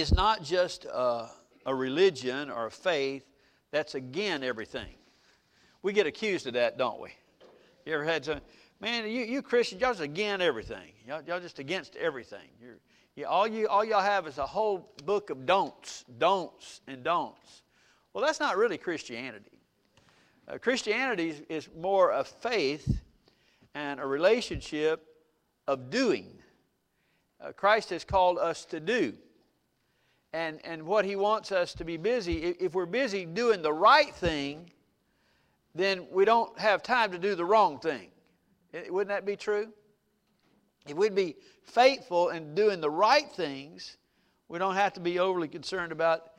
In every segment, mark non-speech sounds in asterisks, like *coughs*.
is not just a, a religion or a faith that's again everything. We get accused of that, don't we? You ever had some, man, you, you Christians, y'all just against everything. Y'all, y'all just against everything. You're, you, all, you, all y'all have is a whole book of don'ts, don'ts, and don'ts. Well, that's not really Christianity. Uh, Christianity is, is more a faith and a relationship of doing. Uh, Christ has called us to do. And, and what he wants us to be busy, if we're busy doing the right thing, then we don't have time to do the wrong thing. Wouldn't that be true? If we'd be faithful in doing the right things, we don't have to be overly concerned about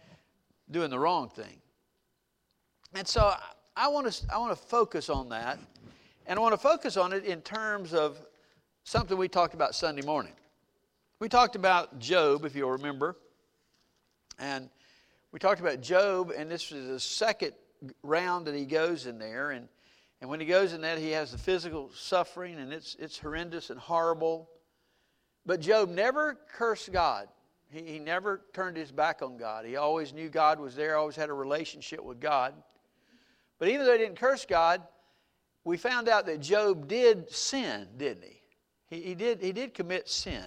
doing the wrong thing. And so I want to, I want to focus on that. And I want to focus on it in terms of something we talked about Sunday morning. We talked about Job, if you'll remember. And we talked about Job, and this is the second round that he goes in there. And, and when he goes in that, he has the physical suffering, and it's, it's horrendous and horrible. But Job never cursed God. He, he never turned his back on God. He always knew God was there, always had a relationship with God. But even though he didn't curse God, we found out that Job did sin, didn't he? He, he, did, he did commit sin.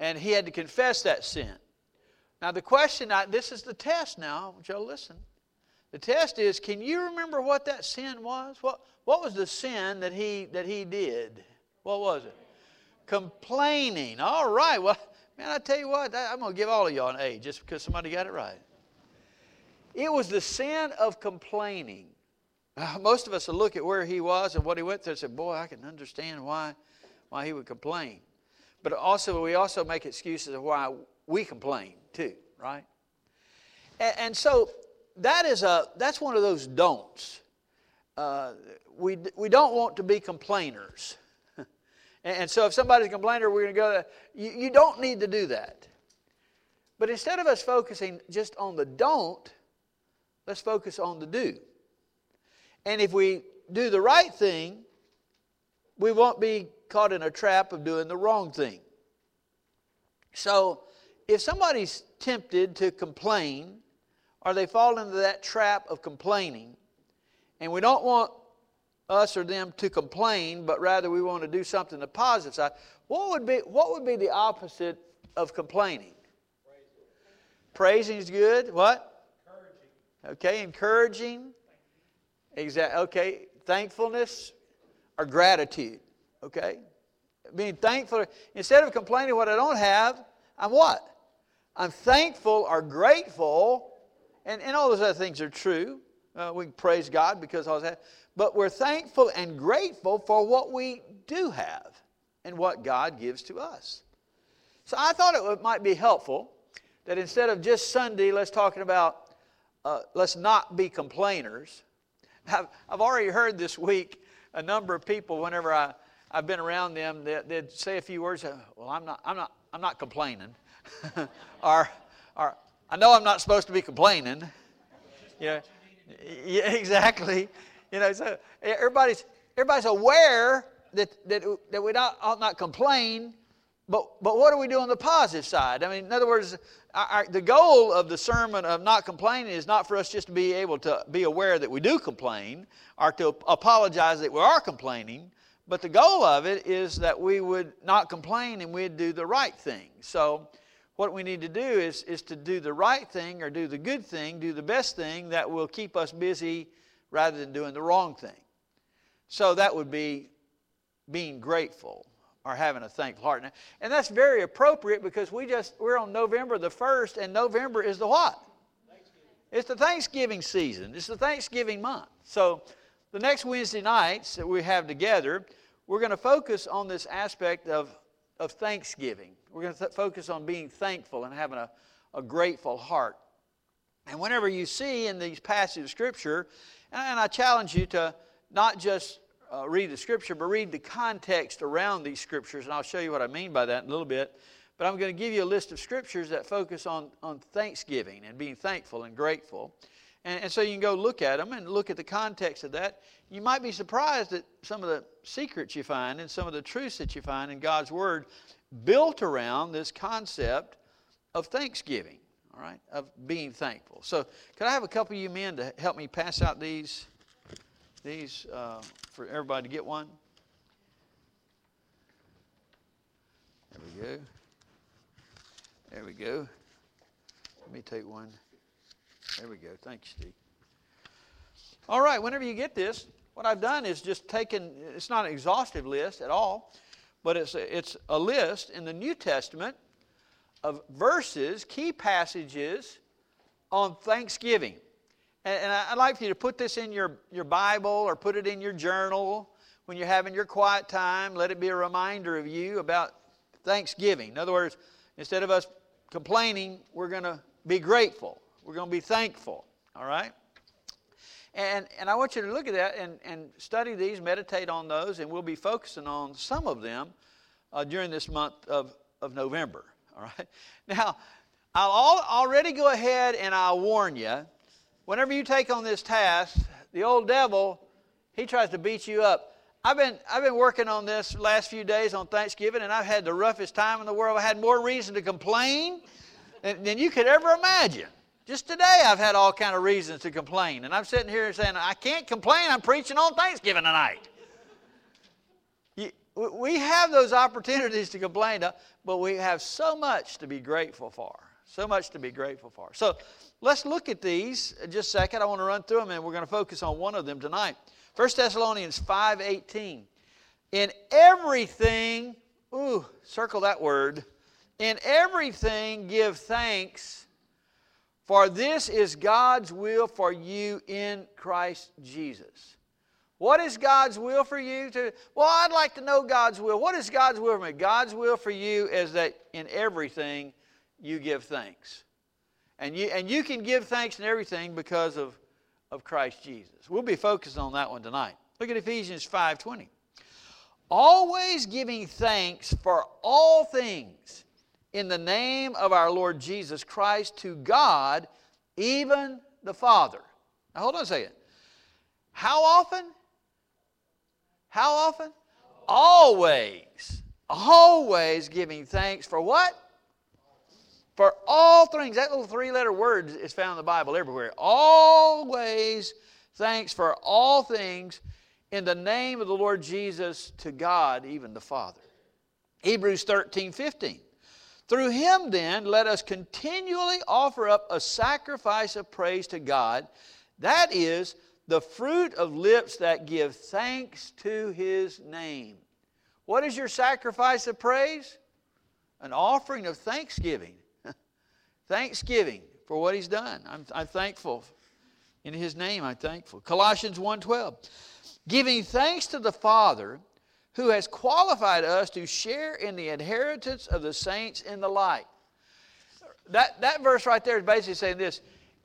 And he had to confess that sin. Now, the question, I, this is the test now. Joe, listen. The test is can you remember what that sin was? What, what was the sin that he, that he did? What was it? Complaining. All right. Well, man, I tell you what, I'm going to give all of y'all an A just because somebody got it right. It was the sin of complaining. Uh, most of us will look at where he was and what he went through and say, Boy, I can understand why, why he would complain. But also, we also make excuses of why we complain too, right? And, and so that is a, that's one of those don'ts. Uh, we, we don't want to be complainers. *laughs* and, and, so if somebody's a complainer, we're going to go, you, you don't need to do that. But instead of us focusing just on the don't, let's focus on the do. And if we do the right thing, we won't be caught in a trap of doing the wrong thing. So, if somebody's tempted to complain, or they fall into that trap of complaining, and we don't want us or them to complain, but rather we want to do something the positive side, what would be, what would be the opposite of complaining? Praising is good. What? Encouraging. Okay, encouraging. Exactly. Okay, thankfulness or gratitude. Okay, being thankful instead of complaining what I don't have, I'm what? I'm thankful or grateful, and, and all those other things are true. Uh, we praise God because all that, but we're thankful and grateful for what we do have and what God gives to us. So I thought it might be helpful that instead of just Sunday, let's talking about uh, let's not be complainers. I've, I've already heard this week a number of people whenever I, I've been around them, that they, would say a few words. Well, I'm not, I'm not, I'm not complaining. *laughs* or, or I know I'm not supposed to be complaining. You know, yeah, *laughs* exactly. You know, so everybody's everybody's aware that that, that we not, ought not complain, but but what do we do on the positive side? I mean, in other words, our, our, the goal of the sermon of not complaining is not for us just to be able to be aware that we do complain or to apologize that we are complaining, but the goal of it is that we would not complain and we'd do the right thing. So what we need to do is, is to do the right thing or do the good thing, do the best thing that will keep us busy rather than doing the wrong thing. So that would be being grateful or having a thankful heart. And that's very appropriate because we just we're on November the 1st and November is the what? It's the Thanksgiving season. It's the Thanksgiving month. So the next Wednesday nights that we have together, we're going to focus on this aspect of, of thanksgiving. We're going to th- focus on being thankful and having a, a grateful heart. And whenever you see in these passages of Scripture, and, and I challenge you to not just uh, read the Scripture, but read the context around these Scriptures, and I'll show you what I mean by that in a little bit. But I'm going to give you a list of Scriptures that focus on, on thanksgiving and being thankful and grateful. And, and so you can go look at them and look at the context of that. You might be surprised at some of the secrets you find and some of the truths that you find in God's Word built around this concept of thanksgiving, all right, of being thankful. So, could I have a couple of you men to help me pass out these, these uh, for everybody to get one? There we go. There we go. Let me take one. There we go. Thanks, Steve. All right, whenever you get this, what I've done is just taken, it's not an exhaustive list at all, but it's a, it's a list in the New Testament of verses, key passages on Thanksgiving. And, and I'd like for you to put this in your, your Bible or put it in your journal when you're having your quiet time. Let it be a reminder of you about Thanksgiving. In other words, instead of us complaining, we're going to be grateful. We're going to be thankful. All right? And, and I want you to look at that and, and study these, meditate on those, and we'll be focusing on some of them uh, during this month of, of November. All right? *laughs* Now, I'll already go ahead and I'll warn you whenever you take on this task, the old devil, he tries to beat you up. I've been, I've been working on this last few days on Thanksgiving, and I've had the roughest time in the world. I had more reason to complain than, than you could ever imagine. Just today, I've had all kind of reasons to complain, and I'm sitting here saying, I can't complain. I'm preaching on Thanksgiving tonight. We have those opportunities to complain, but we have so much to be grateful for. So much to be grateful for. So let's look at these just a second. I want to run through them, and we're going to focus on one of them tonight. 1 Thessalonians 5.18. In everything, ooh, circle that word. In everything give thanks, for this is God's will for you in Christ Jesus. What is God's will for you? To, well, I'd like to know God's will. What is God's will for me? God's will for you is that in everything you give thanks. And you, and you can give thanks in everything because of of Christ Jesus. We'll be focused on that one tonight. Look at Ephesians 5:20. Always giving thanks for all things in the name of our Lord Jesus Christ to God, even the Father. Now hold on a second. How often? How often? Always. Always giving thanks for what? For all things, that little three letter word is found in the Bible everywhere. Always thanks for all things in the name of the Lord Jesus to God, even the Father. Hebrews 13, 15. Through him, then, let us continually offer up a sacrifice of praise to God. That is the fruit of lips that give thanks to his name. What is your sacrifice of praise? An offering of thanksgiving. *laughs* Thanksgiving for what he's done. I'm, I'm thankful. In his name, I'm thankful. Colossians 1.12. Giving thanks to the Father who has qualified us to share in the inheritance of the saints in the light. That, that verse right there is basically saying this.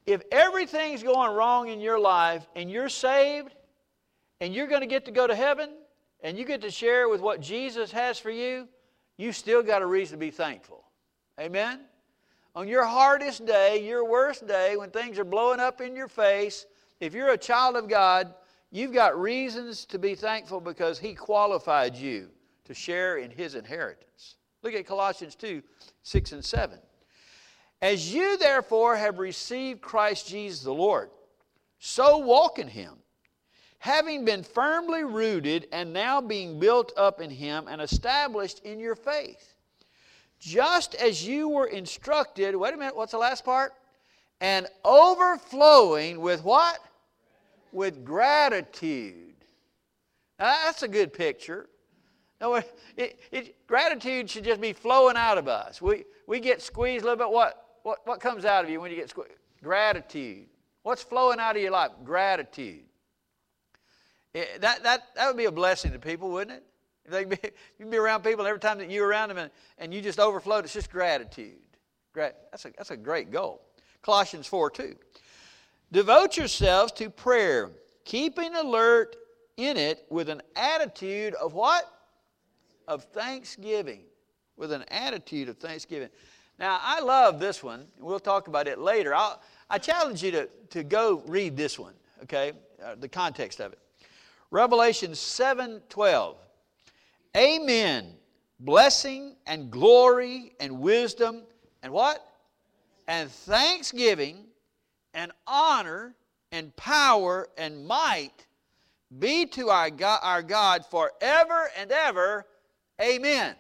If everything's going wrong in your life and you're saved and you're going to get to go to heaven and you get to share with what Jesus has for you, you still got a reason to be thankful. Amen? on your hardest day, your worst day, when things are blowing up in your face, if you're a child of God, you've got reasons to be thankful because He qualified you to share in His inheritance. Look at Colossians 2 6 and 7. As you therefore have received Christ Jesus the Lord, so walk in Him, having been firmly rooted and now being built up in Him and established in your faith just as you were instructed, wait a minute, what's the last part? And overflowing with what? With gratitude. Now, that's a good picture. No, it, it, gratitude should just be flowing out of us. We, we get squeezed a little bit. What, what, what comes out of you when you get squeezed? Gratitude. What's flowing out of your life? Gratitude. It, that, that, that would be a blessing to people, wouldn't it? They be, *laughs* you can be around people, every time that you're around them and, and you just overflow, it's just gratitude. That's a, that's a great goal. Colossians 4 2. Devote yourselves to prayer, keeping alert in it with an attitude of what? Of thanksgiving. With an attitude of thanksgiving. Now, I love this one. We'll talk about it later. I'll, I challenge you to, to go read this one, okay? Uh, the context of it. Revelation 7 12. Amen. Blessing and glory and wisdom and what? and thanksgiving and honor and power and might be to our God, our God forever and ever. Amen.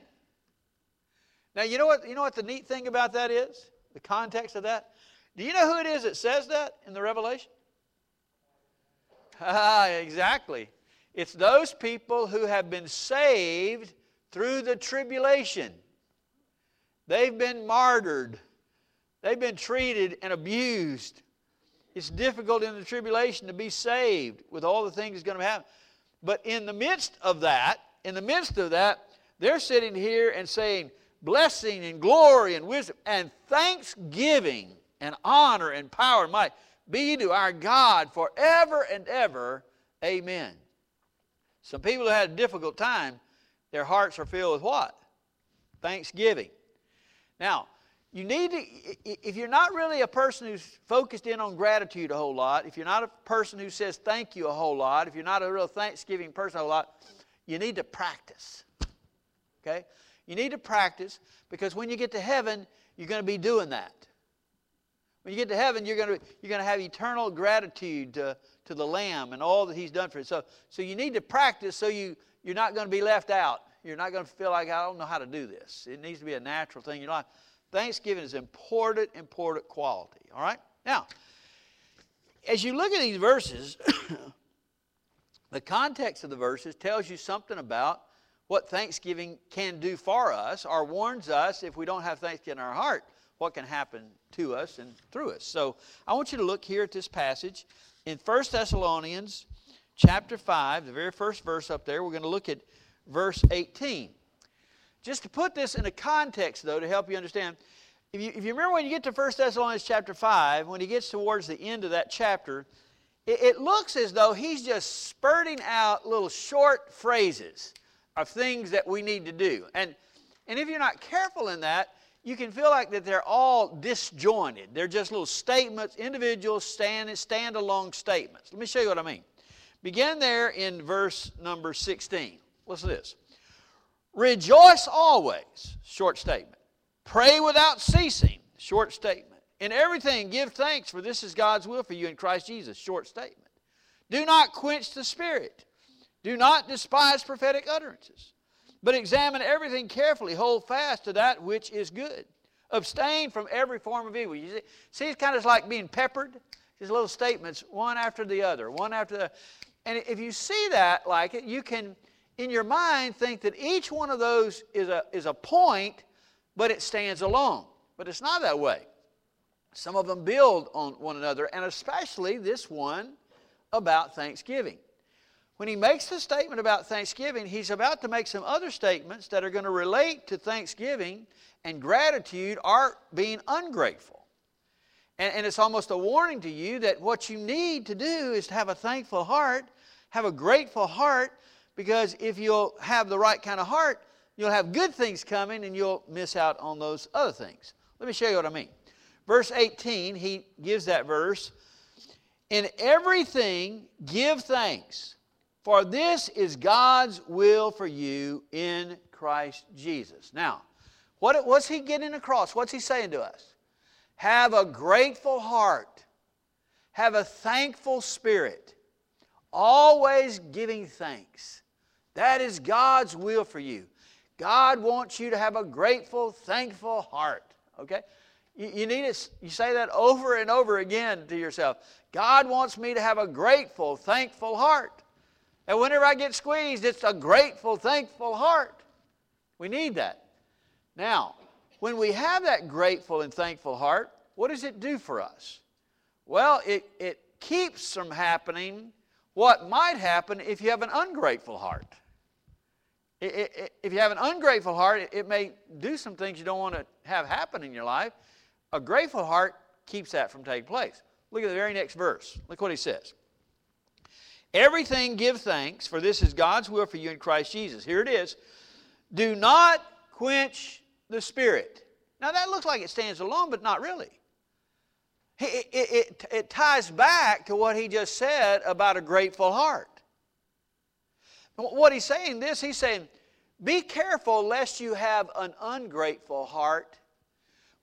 Now, you know, what, you know what the neat thing about that is? The context of that? Do you know who it is that says that in the Revelation? Ah, exactly. It's those people who have been saved through the tribulation. They've been martyred. They've been treated and abused. It's difficult in the tribulation to be saved with all the things that's going to happen. But in the midst of that, in the midst of that, they're sitting here and saying, blessing and glory and wisdom and thanksgiving and honor and power and might be to our God forever and ever. Amen. Some people who had a difficult time, their hearts are filled with what? Thanksgiving. Now, you need to, if you're not really a person who's focused in on gratitude a whole lot, if you're not a person who says thank you a whole lot, if you're not a real thanksgiving person a whole lot, you need to practice. Okay? You need to practice because when you get to heaven, you're going to be doing that. When you get to heaven, you're going to, you're going to have eternal gratitude to, to the Lamb and all that He's done for you. So, so you need to practice so you, you're not going to be left out. You're not going to feel like, I don't know how to do this. It needs to be a natural thing in your life. Thanksgiving is important, important quality. All right? Now, as you look at these verses, *coughs* the context of the verses tells you something about what Thanksgiving can do for us or warns us if we don't have Thanksgiving in our heart, what can happen to us and through us. So I want you to look here at this passage in 1 Thessalonians chapter 5, the very first verse up there. We're going to look at verse 18. Just to put this in a context, though, to help you understand, if you, if you remember when you get to 1 Thessalonians chapter 5, when he gets towards the end of that chapter, it, it looks as though he's just spurting out little short phrases of things that we need to do. And, and if you're not careful in that, you can feel like that they're all disjointed. They're just little statements, individual stand, stand-alone statements. Let me show you what I mean. Begin there in verse number 16. Listen to this. Rejoice always, short statement. Pray without ceasing, short statement. In everything, give thanks, for this is God's will for you in Christ Jesus, short statement. Do not quench the Spirit. Do not despise prophetic utterances, but examine everything carefully. Hold fast to that which is good. Abstain from every form of evil. You see, see it's kind of like being peppered. These little statements, one after the other, one after the. And if you see that like it, you can in your mind think that each one of those is a, is a point, but it stands alone. But it's not that way. Some of them build on one another, and especially this one about Thanksgiving. When he makes the statement about Thanksgiving, he's about to make some other statements that are going to relate to Thanksgiving and gratitude or being ungrateful. And, and it's almost a warning to you that what you need to do is to have a thankful heart, have a grateful heart, because if you'll have the right kind of heart, you'll have good things coming and you'll miss out on those other things. Let me show you what I mean. Verse 18, he gives that verse. In everything, give thanks, for this is God's will for you in Christ Jesus. Now, what, what's he getting across? What's he saying to us? Have a grateful heart, have a thankful spirit, always giving thanks. That is God's will for you. God wants you to have a grateful, thankful heart. Okay? You, you need to you say that over and over again to yourself. God wants me to have a grateful, thankful heart. And whenever I get squeezed, it's a grateful, thankful heart. We need that. Now, when we have that grateful and thankful heart, what does it do for us? Well, it, it keeps from happening what might happen if you have an ungrateful heart. If you have an ungrateful heart, it may do some things you don't want to have happen in your life. A grateful heart keeps that from taking place. Look at the very next verse. Look what he says. Everything give thanks, for this is God's will for you in Christ Jesus. Here it is. Do not quench the Spirit. Now that looks like it stands alone, but not really. It, it, it, it ties back to what he just said about a grateful heart. What he's saying this, he's saying, be careful lest you have an ungrateful heart.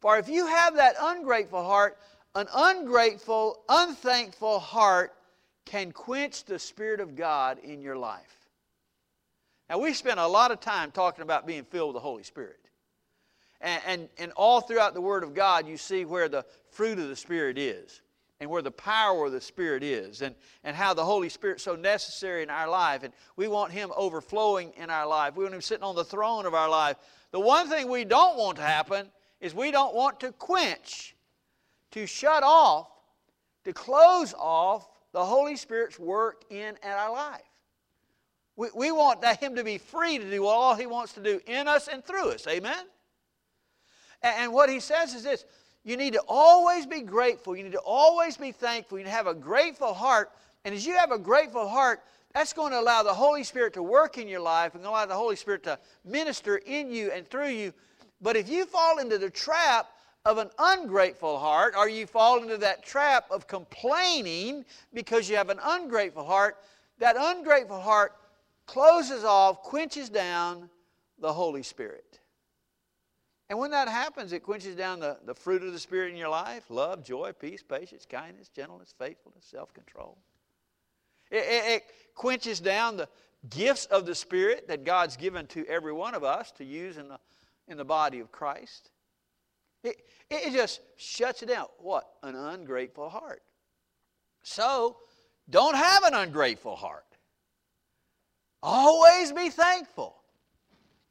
For if you have that ungrateful heart, an ungrateful, unthankful heart can quench the Spirit of God in your life. Now, we spent a lot of time talking about being filled with the Holy Spirit. And, and, and all throughout the Word of God, you see where the fruit of the Spirit is and where the power of the Spirit is and, and how the Holy Spirit's so necessary in our life. And we want Him overflowing in our life. We want Him sitting on the throne of our life. The one thing we don't want to happen is we don't want to quench, to shut off, to close off the Holy Spirit's work in our life. We, we want Him to be free to do all He wants to do in us and through us. Amen? And, and what He says is this you need to always be grateful. You need to always be thankful. You need to have a grateful heart. And as you have a grateful heart, that's going to allow the Holy Spirit to work in your life and allow the Holy Spirit to minister in you and through you. But if you fall into the trap of an ungrateful heart, or you fall into that trap of complaining because you have an ungrateful heart, that ungrateful heart closes off, quenches down the Holy Spirit. And when that happens, it quenches down the, the fruit of the Spirit in your life love, joy, peace, patience, kindness, gentleness, faithfulness, self control. It, it, it, quenches down the gifts of the Spirit that God's given to every one of us to use in the, in the body of Christ. It, it just shuts it down. What? An ungrateful heart. So, don't have an ungrateful heart. Always be thankful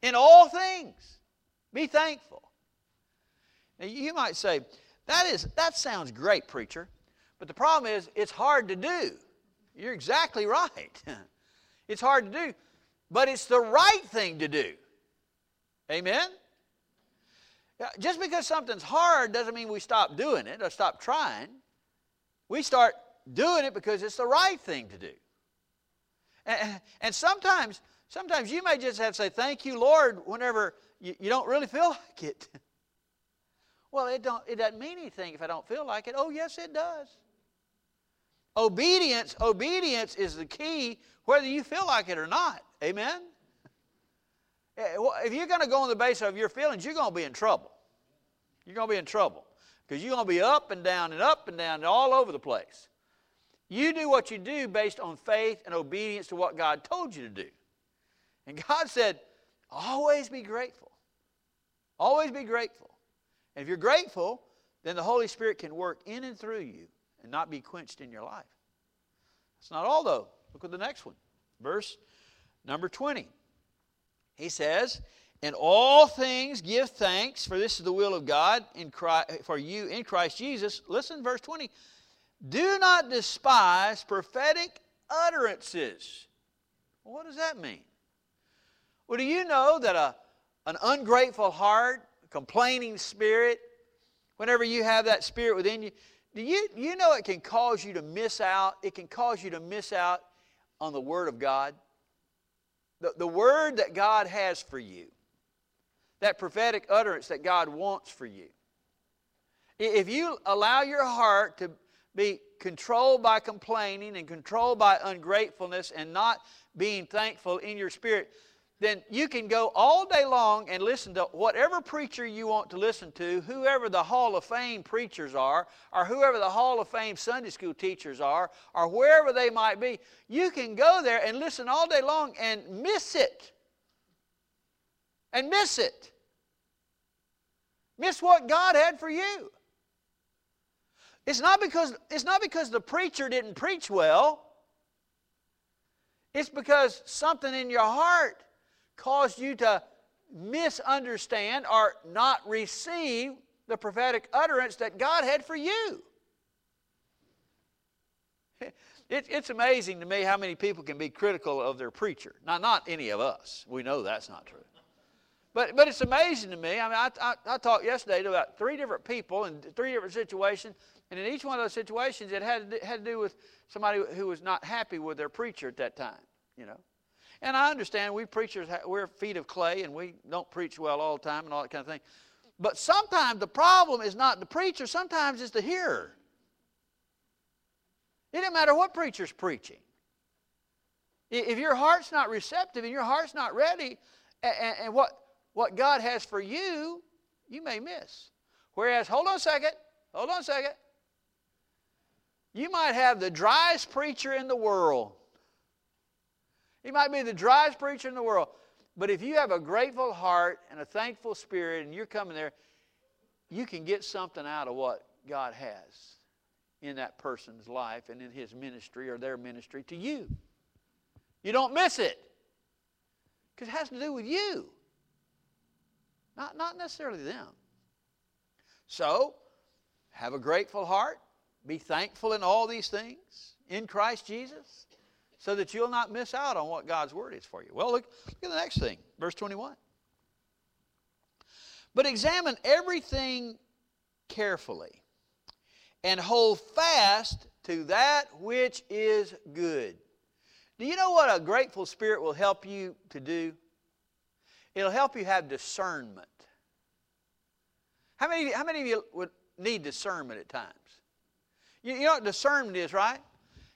in all things. Be thankful. Now, you might say, that, is, that sounds great, preacher. But the problem is, it's hard to do. You're exactly *laughs* right. it's hard to do. But it's the right thing to do. Amen? Just because something's hard doesn't mean we stop doing it or stop trying. We start doing it because it's the right thing to do. And, and sometimes, sometimes you may just have to say, Thank you, Lord, whenever you, you don't really feel *laughs* like it. well, it, don't, it doesn't mean anything if I don't feel like it. Oh, yes, it does. Obedience, obedience is the key whether you feel like it or not. Amen? Eh, if you're going to go on the basis of your feelings, you're going to be in trouble. You're going to be in trouble because you're going to be up and down and up and down and all over the place. You do what you do based on faith and obedience to what God told you to do. And God said, always be grateful. Always be grateful. And if you're grateful, then the Holy Spirit can work in and through you and not be quenched in your life. That's not all, though. Look at the next one. Verse number 20. He says, In all things give thanks, for this is the will of God in Christ, for you in Christ Jesus. Listen, verse 20. Do not despise prophetic utterances. What does that mean? Well, do you know that a, an ungrateful heart, complaining spirit, whenever you have that spirit within you, do you, you know it can cause you to miss out? It can cause you to miss out on the Word of God. The, the Word that God has for you, that prophetic utterance that God wants for you. If you allow your heart to be controlled by complaining and controlled by ungratefulness and not being thankful in your spirit, then you can go all day long and listen to whatever preacher you want to listen to, whoever the Hall of Fame preachers are, or whoever the Hall of Fame Sunday school teachers are, or wherever they might be. You can go there and listen all day long and miss it. And miss it. Miss what God had for you. It's not because, it's not because the preacher didn't preach well. It's because something in your heart caused you to misunderstand or not receive the prophetic utterance that God had for you. *laughs* It, it's amazing to me how many people can be critical of their preacher. Now, not any of us. We know that's not true. But, but it's amazing to me. I mean, I, I, I talked yesterday to about three different people in three different situations, and in each one of those situations, it had had to do with somebody who was not happy with their preacher at that time, you know. And I understand we preachers, we're feet of clay and we don't preach well all the time and all that kind of thing. But sometimes the problem is not the preacher, sometimes it's the hearer. It doesn't matter what preacher's preaching. If your heart's not receptive and your heart's not ready, and, what, what God has for you, you may miss. Whereas, hold on a second, hold on a second. You might have the driest preacher in the world. He might be the driest preacher in the world. But if you have a grateful heart and a thankful spirit and you're coming there, you can get something out of what God has in that person's life and in his ministry or their ministry to you. You don't miss it. Because it has to do with you, not, not necessarily them. So, have a grateful heart. Be thankful in all these things in Christ Jesus so that you'll not miss out on what God's Word is for you. Well, look, look at the next thing, verse 21. But examine everything carefully and hold fast to that which is good. Do you know what a grateful spirit will help you to do? It'll help you have discernment. How many, how many of you would need discernment at times? You, you know what discernment is, right?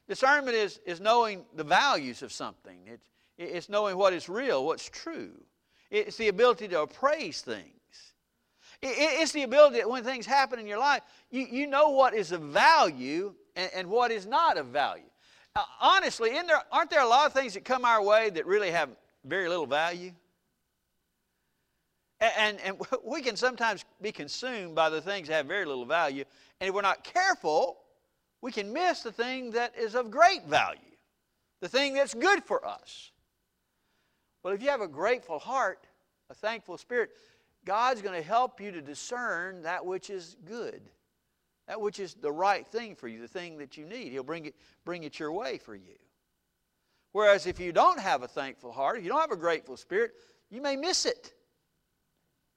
Discernment is, is knowing the values of something. It's, it's knowing what is real, what's true. It's the ability to appraise things. It's the ability that when things happen in your life, you, you know what is of value and, and what is not of value. Uh, honestly, there, aren't there a lot of things that come our way that really have very little value? And, and, and *laughs* we can sometimes be consumed by the things that have very little value. And if we're not careful, we can miss the thing that is of great value, the thing that's good for us. Well, if you have a grateful heart, a thankful spirit, God's going to help you to discern that which is good that which is the right thing for you, the thing that you need. He'll bring it, bring it your way for you. Whereas if you don't have a thankful heart, if you don't have a grateful spirit, you may miss it.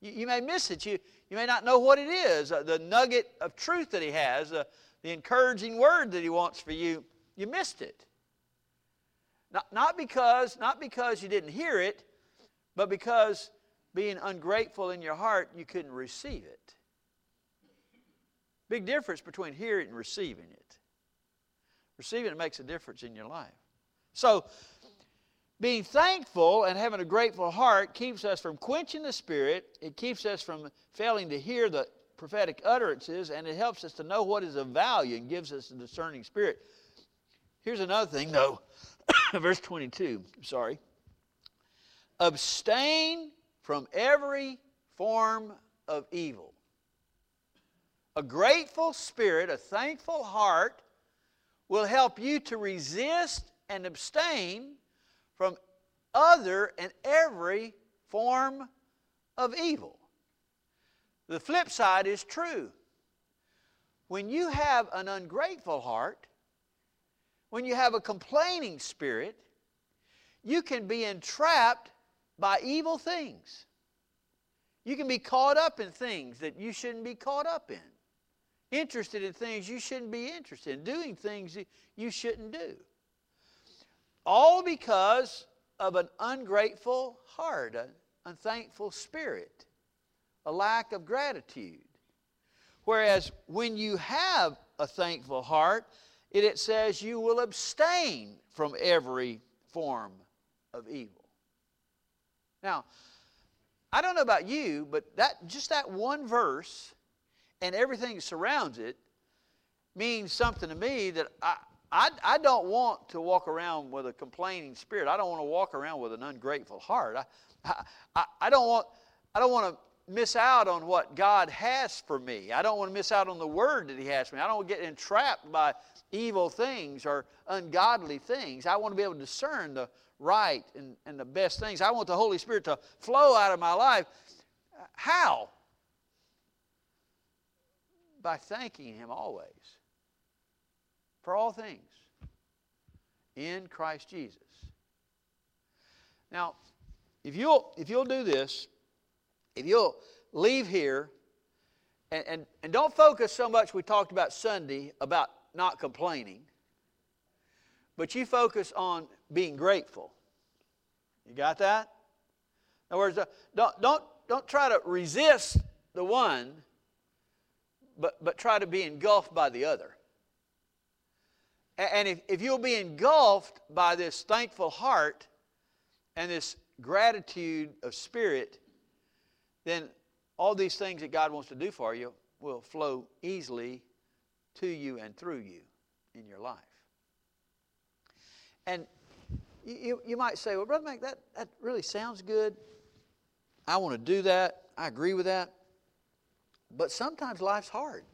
You, you may miss it. You, you may not know what it is, uh, the nugget of truth that He has, uh, the encouraging word that He wants for you. You missed it. Not, not, because, not because you didn't hear it, but because being ungrateful in your heart, you couldn't receive it. Big difference between hearing and receiving it. Receiving it makes a difference in your life. So, being thankful and having a grateful heart keeps us from quenching the Spirit. It keeps us from failing to hear the prophetic utterances, and it helps us to know what is of value and gives us a discerning spirit. Here's another thing, though. *coughs* Verse 22, sorry. Abstain from every form of evil. A grateful spirit, a thankful heart, will help you to resist and abstain from other and every form of evil. The flip side is true. When you have an ungrateful heart, when you have a complaining spirit, you can be entrapped by evil things. You can be caught up in things that you shouldn't be caught up in interested in things you shouldn't be interested in, doing things you shouldn't do. All because of an ungrateful heart, an unthankful spirit, a lack of gratitude. Whereas when you have a thankful heart, it, it says you will abstain from every form of evil. Now, I don't know about you, but that just that one verse and everything that surrounds it means something to me that I, I, I don't want to walk around with a complaining spirit. I don't want to walk around with an ungrateful heart. I, I, I don't want, I don't want to miss out on what God has for me. I don't want to miss out on the word that He has for me. I don't want to get entrapped by evil things or ungodly things. I want to be able to discern the right and, and the best things. I want the Holy Spirit to flow out of my life. How? by thanking Him always for all things in Christ Jesus. Now, if you'll, if you'll do this, if you'll leave here, and, and, and don't focus so much, we talked about Sunday, about not complaining, but you focus on being grateful. You got that? In other words, uh, don't, don't, don't try to resist the one but, but try to be engulfed by the other. And if, if you'll be engulfed by this thankful heart and this gratitude of spirit, then all these things that God wants to do for you will flow easily to you and through you in your life. And you, you might say, well, Brother Mac, that, that really sounds good. I want to do that. I agree with that. But sometimes life's hard.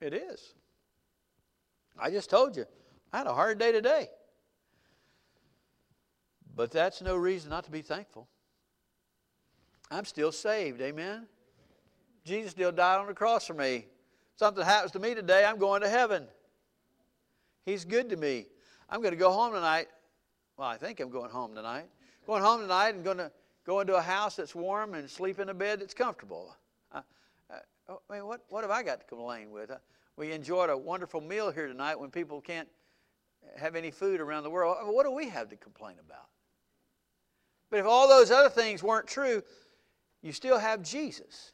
It is. I just told you, I had a hard day today. But that's no reason not to be thankful. I'm still saved, amen? Jesus still died on the cross for me. Something happens to me today, I'm going to heaven. He's good to me. I'm going to go home tonight. Well, I think I'm going home tonight. Going home tonight and going to go into a house that's warm and sleep in a bed that's comfortable. Uh, uh, I mean, what, what have I got to complain with? Uh, we enjoyed a wonderful meal here tonight when people can't have any food around the world. What do we have to complain about? But if all those other things weren't true, you still have Jesus.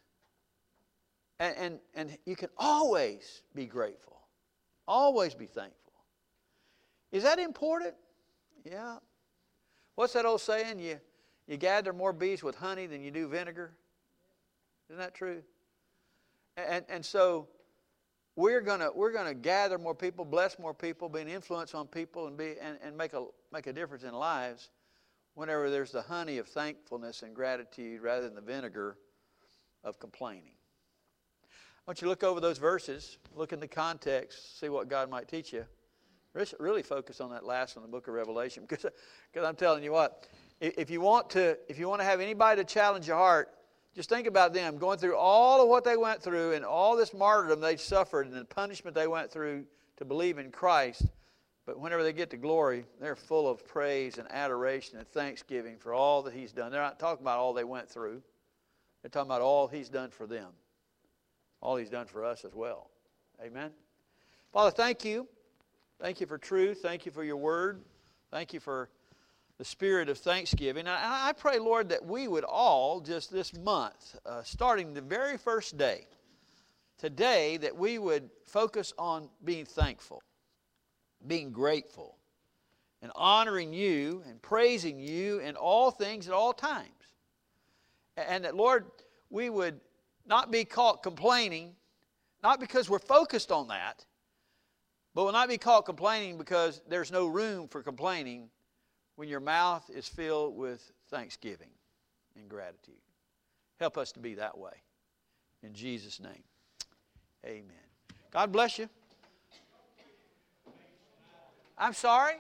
And, and, and you can always be grateful, always be thankful. Is that important? Yeah. What's that old saying? You, you gather more bees with honey than you do vinegar. Isn't that true? And, and so we're gonna we're gonna gather more people, bless more people, be an influence on people, and be and, and make a make a difference in lives whenever there's the honey of thankfulness and gratitude rather than the vinegar of complaining. I want you to look over those verses, look in the context, see what God might teach you. Really focus on that last one, in the book of Revelation, *laughs* because, because I'm telling you what, if you want to, if you want to have anybody to challenge your heart, just think about them going through all of what they went through and all this martyrdom they suffered and the punishment they went through to believe in Christ. But whenever they get to glory, they're full of praise and adoration and thanksgiving for all that He's done. They're not talking about all they went through, they're talking about all He's done for them, all He's done for us as well. Amen. Father, thank you. Thank you for truth. Thank you for your word. Thank you for the spirit of thanksgiving. And I pray, Lord, that we would all, just this month, uh, starting the very first day, today, that we would focus on being thankful being grateful and honoring you and praising you in all things at all times. And that, Lord, we would not be caught complaining, not because we're focused on that, but we'll not be caught complaining because there's no room for complaining when your mouth is filled with thanksgiving and gratitude. Help us to be that way. In Jesus' name, amen. God bless you. I'm sorry?